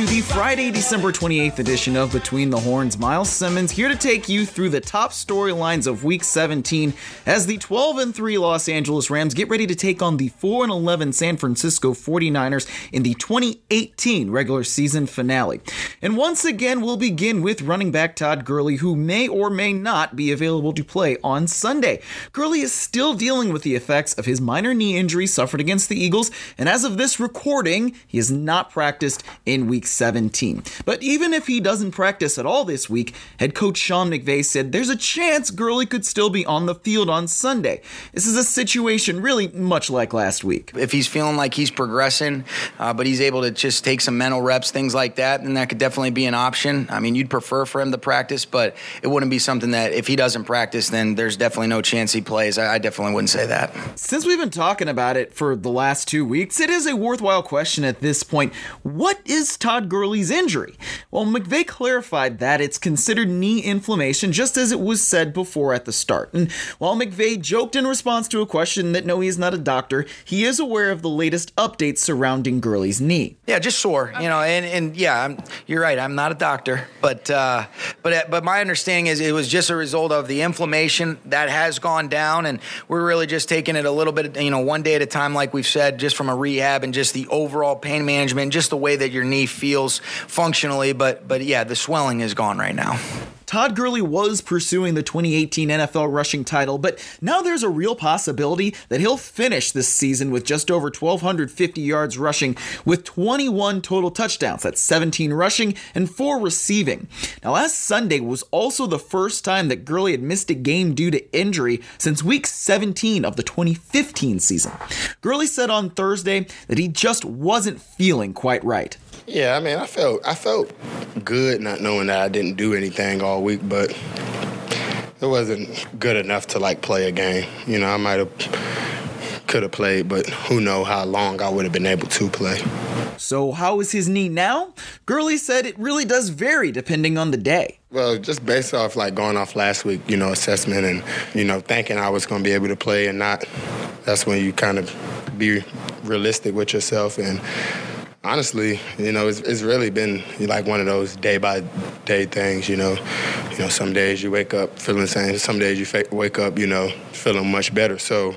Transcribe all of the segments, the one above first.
to the Friday, December 28th edition of Between the Horns. Myles Simmons here to take you through the top storylines of Week 17 as the 12 and 3 Los Angeles Rams get ready to take on the 4 and 11 San Francisco 49ers in the 2018 regular season finale. And once again, we'll begin with running back Todd Gurley, who may or may not be available to play on Sunday. Gurley is still dealing with the effects of his minor knee injury suffered against the Eagles, and as of this recording, he has not practiced in week 17. But even if he doesn't practice at all this week, head coach Sean McVay said there's a chance Gurley could still be on the field on Sunday. This is a situation really much like last week. If he's feeling like he's progressing, uh, but he's able to just take some mental reps, things like that, then that could definitely be an option. I mean, you'd prefer for him to practice, but it wouldn't be something that if he doesn't practice, then there's definitely no chance he plays. I, I definitely wouldn't say that. Since we've been talking about it for the last two weeks, it is a worthwhile question at this point. What is Todd Gurley's injury? Well, McVay clarified that it's considered knee inflammation, just as it was said before at the start. And while McVay joked in response to a question that no, he is not a doctor, he is aware of the latest updates surrounding Gurley's knee. Yeah, just sore, you know, and, and yeah, I'm, you're right. I'm not a doctor, but uh, but but my understanding is it was just a result of the inflammation that has gone down, and we're really just taking it a little bit, you know, one day at a time, like we've said, just from a rehab and just the overall pain management, just the way that your knee feels functionally. But but yeah, the swelling is gone right now. Todd Gurley was pursuing the 2018 NFL rushing title, but now there's a real possibility that he'll finish this season with just over 1,250 yards rushing with 21 total touchdowns. That's 17 rushing and 4 receiving. Now, last Sunday was also the first time that Gurley had missed a game due to injury since week 17 of the 2015 season. Gurley said on Thursday that he just wasn't feeling quite right. Yeah, I mean, I felt I felt good not knowing that I didn't do anything all week, but it wasn't good enough to like play a game. You know, I might have could have played, but who know how long I would have been able to play. So, how is his knee now? Gurley said it really does vary depending on the day. Well, just based off like going off last week, you know, assessment and, you know, thinking I was going to be able to play and not, that's when you kind of be realistic with yourself and honestly, you know, it's, it's really been like one of those day by day things. You know, you know, some days you wake up feeling the same. Some days you fa- wake up, you know, feeling much better. So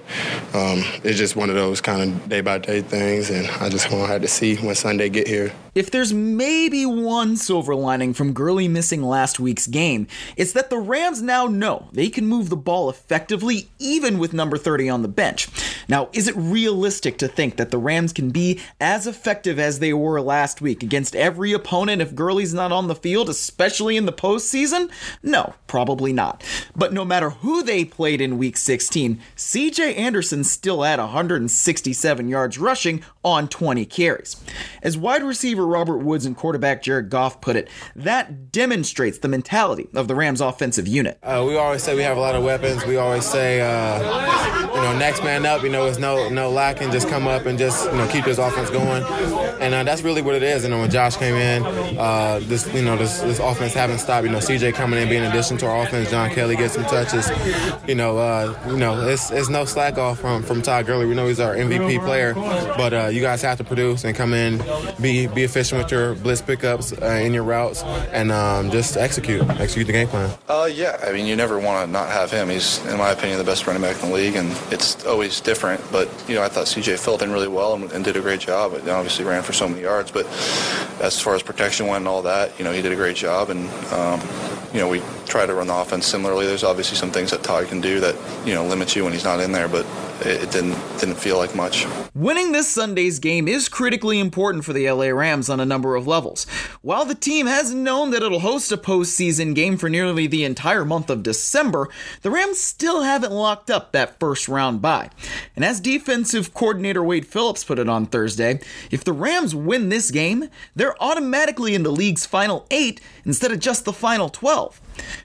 um, it's just one of those kind of day by day things, and I just want to have to see when Sunday get here. If there's maybe one silver lining from Gurley missing last week's game, it's that the Rams now know they can move the ball effectively even with number 30 on the bench. Now, is it realistic to think that the Rams can be as effective as they were last week against every opponent if Gurley's not on the field, especially in the postseason? No, probably not. But no matter who they played in week 16, CJ Anderson still had 167 yards rushing on 20 carries. As wide receiver Robert Woods and quarterback Jared Goff put it, that demonstrates the mentality of the Rams offensive unit. Uh, we always say we have a lot of weapons. We always say, uh, you know, next man up, you know, it's no no lacking. Just come up and just, you know, keep this offense going. And uh, that's really what it is. You know, when Josh came in, uh, this, you know, this, this offense haven't stopped. You know, CJ coming in, being an addition to our offense. John Kelly gets some touches. You know, uh, you know, it's, it's no slack off from, from Todd Gurley. We know he's our MVP player, but uh, you guys have to produce and come in, be be efficient with your blitz pickups uh, in your routes, and um, just execute, execute the game plan. Uh, yeah, I mean, you never want to not have him. He's, in my opinion, the best running back in the league, and it's always different. But you know, I thought CJ filled in really well and, and did a great job. It obviously ran for so many yards, but as far as protection went and all that, you know, he did a great job, and um, you know, we try to run the offense similarly. There's obviously some things that Todd can do that you know limits you when he's not in there, but it, didn't didn't feel like much. Winning this Sunday's game is critically important for the LA Rams on a number of levels. While the team has known that it'll host a postseason game for nearly the entire month of December, the Rams still haven't locked up that first round bye. And as defensive coordinator Wade Phillips put it on Thursday, if the Rams win this game, they're automatically in the league's final eight instead of just the final 12.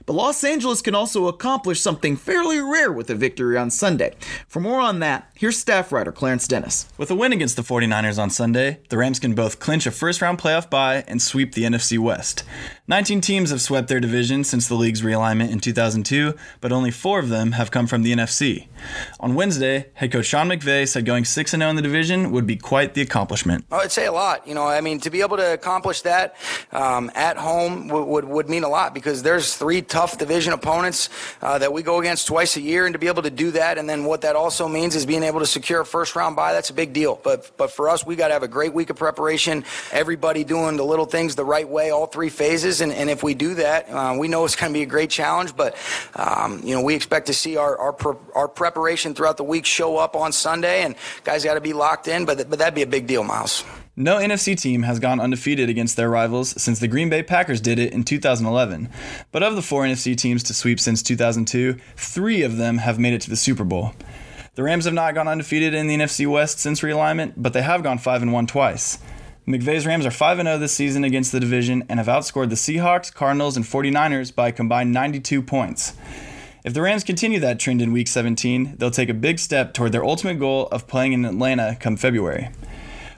But Los Angeles can also accomplish something fairly rare with a victory on Sunday. For more on that, here's staff writer Clarence Dennis. With a win against the 49ers on Sunday, the Rams can both clinch a first round playoff bye and sweep the NFC West. 19 teams have swept their division since the league's realignment in 2002, but only four of them have come from the NFC. On Wednesday, head coach Sean McVay said going 6 0 in the division would be quite the accomplishment. I would say a lot. You know, I mean, to be able to accomplish that um, at home would, would, would, mean a lot because there's three tough division opponents uh, that we go against twice a year, and to be able to do that, and then what that also means is being able to secure a first round bye. That's a big deal. But but for us, we got to have a great week of preparation. Everybody doing the little things the right way, all three phases, and, and if we do that, uh, we know it's going to be a great challenge. But um, you know, we expect to see our our, pre- our preparation throughout the week show up on Sunday, and guys got to be locked in. But but that'd be a big deal, Myles. No NFC team has gone undefeated against their rivals since the Green Bay Packers did it in 2011. But of the four NFC teams to sweep since 2002, three of them have made it to the Super Bowl. The Rams have not gone undefeated in the NFC West since realignment, but they have gone 5 and 1 twice. McVay's Rams are 5 0 this season against the division and have outscored the Seahawks, Cardinals, and 49ers by a combined 92 points. If the Rams continue that trend in Week 17, they'll take a big step toward their ultimate goal of playing in Atlanta come February.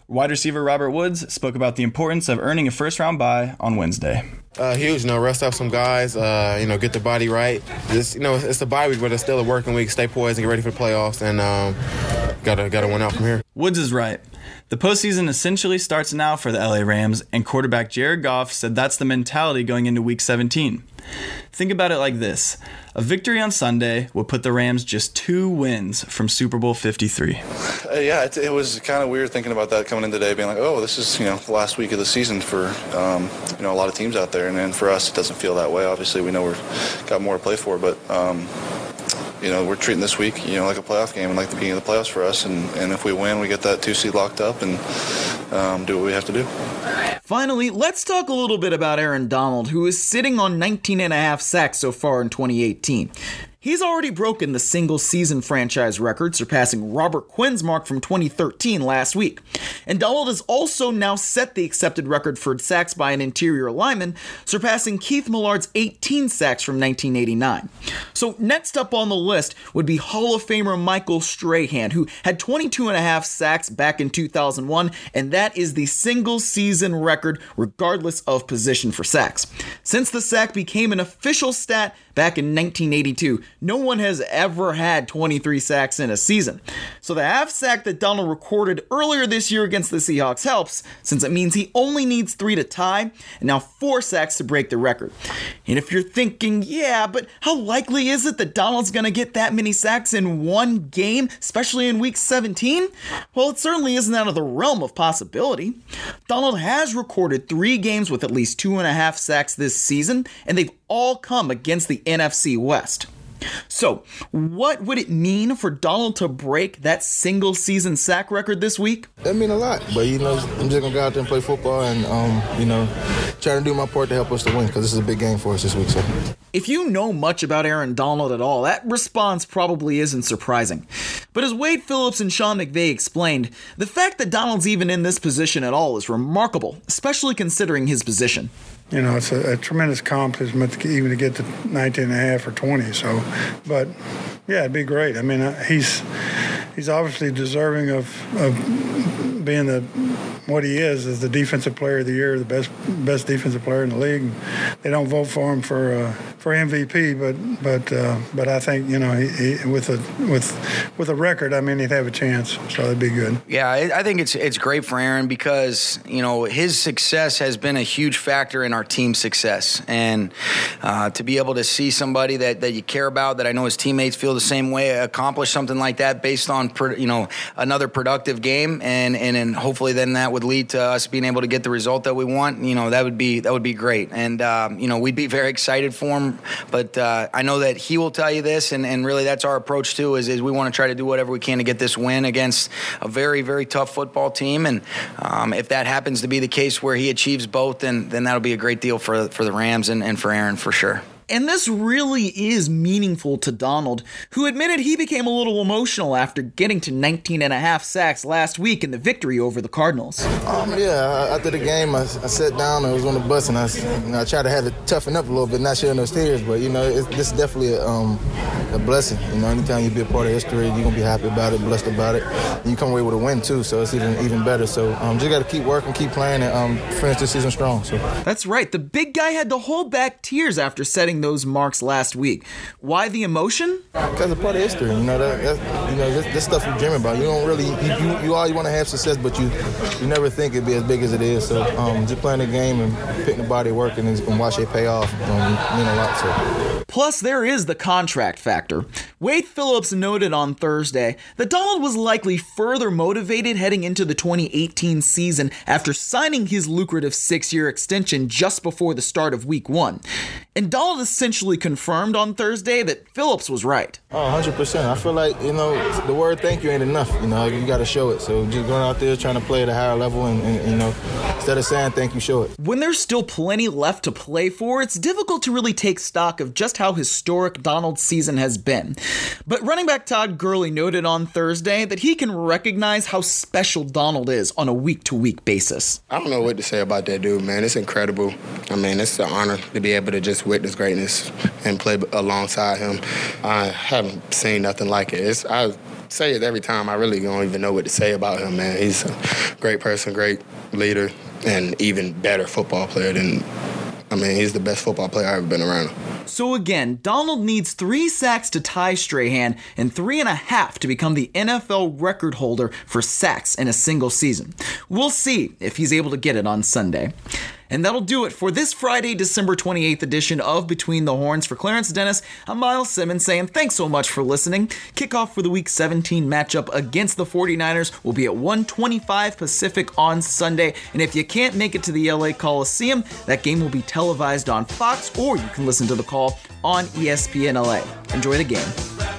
Wide receiver Robert Woods spoke about the importance of earning a first round bye on Wednesday. Uh, huge, you know, rest up some guys, uh, you know, get the body right. Just, you know, it's a bye week, but it's still a working week. Stay poised and get ready for the playoffs, and um, gotta gotta win out from here. Woods is right. The postseason essentially starts now for the LA Rams, and quarterback Jared Goff said that's the mentality going into Week 17. Think about it like this a victory on Sunday would put the Rams just two wins from Super Bowl 53. Uh, yeah, it, it was kind of weird thinking about that coming in today, being like, oh, this is you know the last week of the season for um, you know a lot of teams out there, and, and for us, it doesn't feel that way. Obviously, we know we've got more to play for, but. Um, you know, we're treating this week, you know, like a playoff game and like the beginning of the playoffs for us. And, and if we win, we get that two seed locked up and um, do what we have to do. Finally, let's talk a little bit about Aaron Donald, who is sitting on 19 and a half sacks so far in 2018. He's already broken the single season franchise record, surpassing Robert Quinn's mark from 2013 last week. And Donald has also now set the accepted record for sacks by an interior lineman, surpassing Keith Millard's 18 sacks from 1989. So, next up on the list would be Hall of Famer Michael Strahan, who had 22 and a half sacks back in 2001, and that is the single season record regardless of position for sacks. Since the sack became an official stat back in 1982, no one has ever had 23 sacks in a season. So the half sack that Donald recorded earlier this year against the Seahawks helps, since it means he only needs three to tie, and now four sacks to break the record. And if you're thinking, yeah, but how likely is it that Donald's gonna get that many sacks in one game, especially in week 17? Well, it certainly isn't out of the realm of possibility. Donald has recorded three games with at least two and a half sacks this season, and they've all come against the NFC West. So, what would it mean for Donald to break that single season sack record this week? That mean a lot, but you know, I'm just gonna go out there and play football, and um, you know, try to do my part to help us to win because this is a big game for us this week. So, if you know much about Aaron Donald at all, that response probably isn't surprising. But as Wade Phillips and Sean McVay explained, the fact that Donald's even in this position at all is remarkable, especially considering his position you know, it's a, a, tremendous accomplishment to, even to get to 19 and a half or 20. So, but yeah, it'd be great. I mean, he's he's obviously deserving of, of being the what he is is the defensive player of the year, the best best defensive player in the league. They don't vote for him for uh, for MVP, but but uh, but I think you know he, he, with a with with a record, I mean he'd have a chance, so that'd be good. Yeah, I think it's it's great for Aaron because you know his success has been a huge factor in our team success, and uh, to be able to see somebody that that you care about, that I know his teammates feel the same way, accomplish something like that based on you know another productive game, and and and hopefully then that would lead to us being able to get the result that we want. You know that would be that would be great, and um, you know we'd be very excited for him. But uh, I know that he will tell you this, and, and really that's our approach too. Is, is we want to try to do whatever we can to get this win against a very very tough football team, and um, if that happens to be the case where he achieves both, then then that'll be a great deal for for the Rams and, and for Aaron for sure. And this really is meaningful to Donald, who admitted he became a little emotional after getting to 19 and a half sacks last week in the victory over the Cardinals. Um, yeah, after the game, I, I sat down, I was on the bus, and I, you know, I tried to have it toughen up a little bit, not shedding those tears, but, you know, it's, this is definitely a, um, a blessing. You know, anytime you be a part of history, you're going to be happy about it, blessed about it. And you come away with a win, too, so it's even even better. So um, just got to keep working, keep playing, and um, finish this season strong. So That's right. The big guy had to hold back tears after setting those marks last week. Why the emotion? Because it's part of history. You know, that, that's, you know this, this stuff you dream about. You don't really, you, you, you all you want to have success, but you you never think it'd be as big as it is. So um, just playing the game and putting the body working and, and watch it pay off um, mean a lot. So. Plus, there is the contract factor. Wade Phillips noted on Thursday that Donald was likely further motivated heading into the 2018 season after signing his lucrative six year extension just before the start of week one. And Donald essentially confirmed on Thursday that Phillips was right. Oh, 100%. I feel like, you know, the word thank you ain't enough. You know, you got to show it. So just going out there trying to play at a higher level and, and, you know, instead of saying thank you, show it. When there's still plenty left to play for, it's difficult to really take stock of just how historic Donald's season has been. But running back Todd Gurley noted on Thursday that he can recognize how special Donald is on a week to week basis. I don't know what to say about that dude, man. It's incredible. I mean, it's an honor to be able to just witness greatness and play alongside him. I haven't seen nothing like it. It's, I say it every time. I really don't even know what to say about him, man. He's a great person, great leader, and even better football player than. I mean, he's the best football player I've ever been around. So again, Donald needs three sacks to tie Strahan and three and a half to become the NFL record holder for sacks in a single season. We'll see if he's able to get it on Sunday. And that'll do it for this Friday, December 28th edition of Between the Horns. For Clarence Dennis, I'm Myles Simmons saying thanks so much for listening. Kickoff for the Week 17 matchup against the 49ers will be at 125 Pacific on Sunday. And if you can't make it to the LA Coliseum, that game will be televised on Fox or you can listen to the call on ESPN LA. Enjoy the game.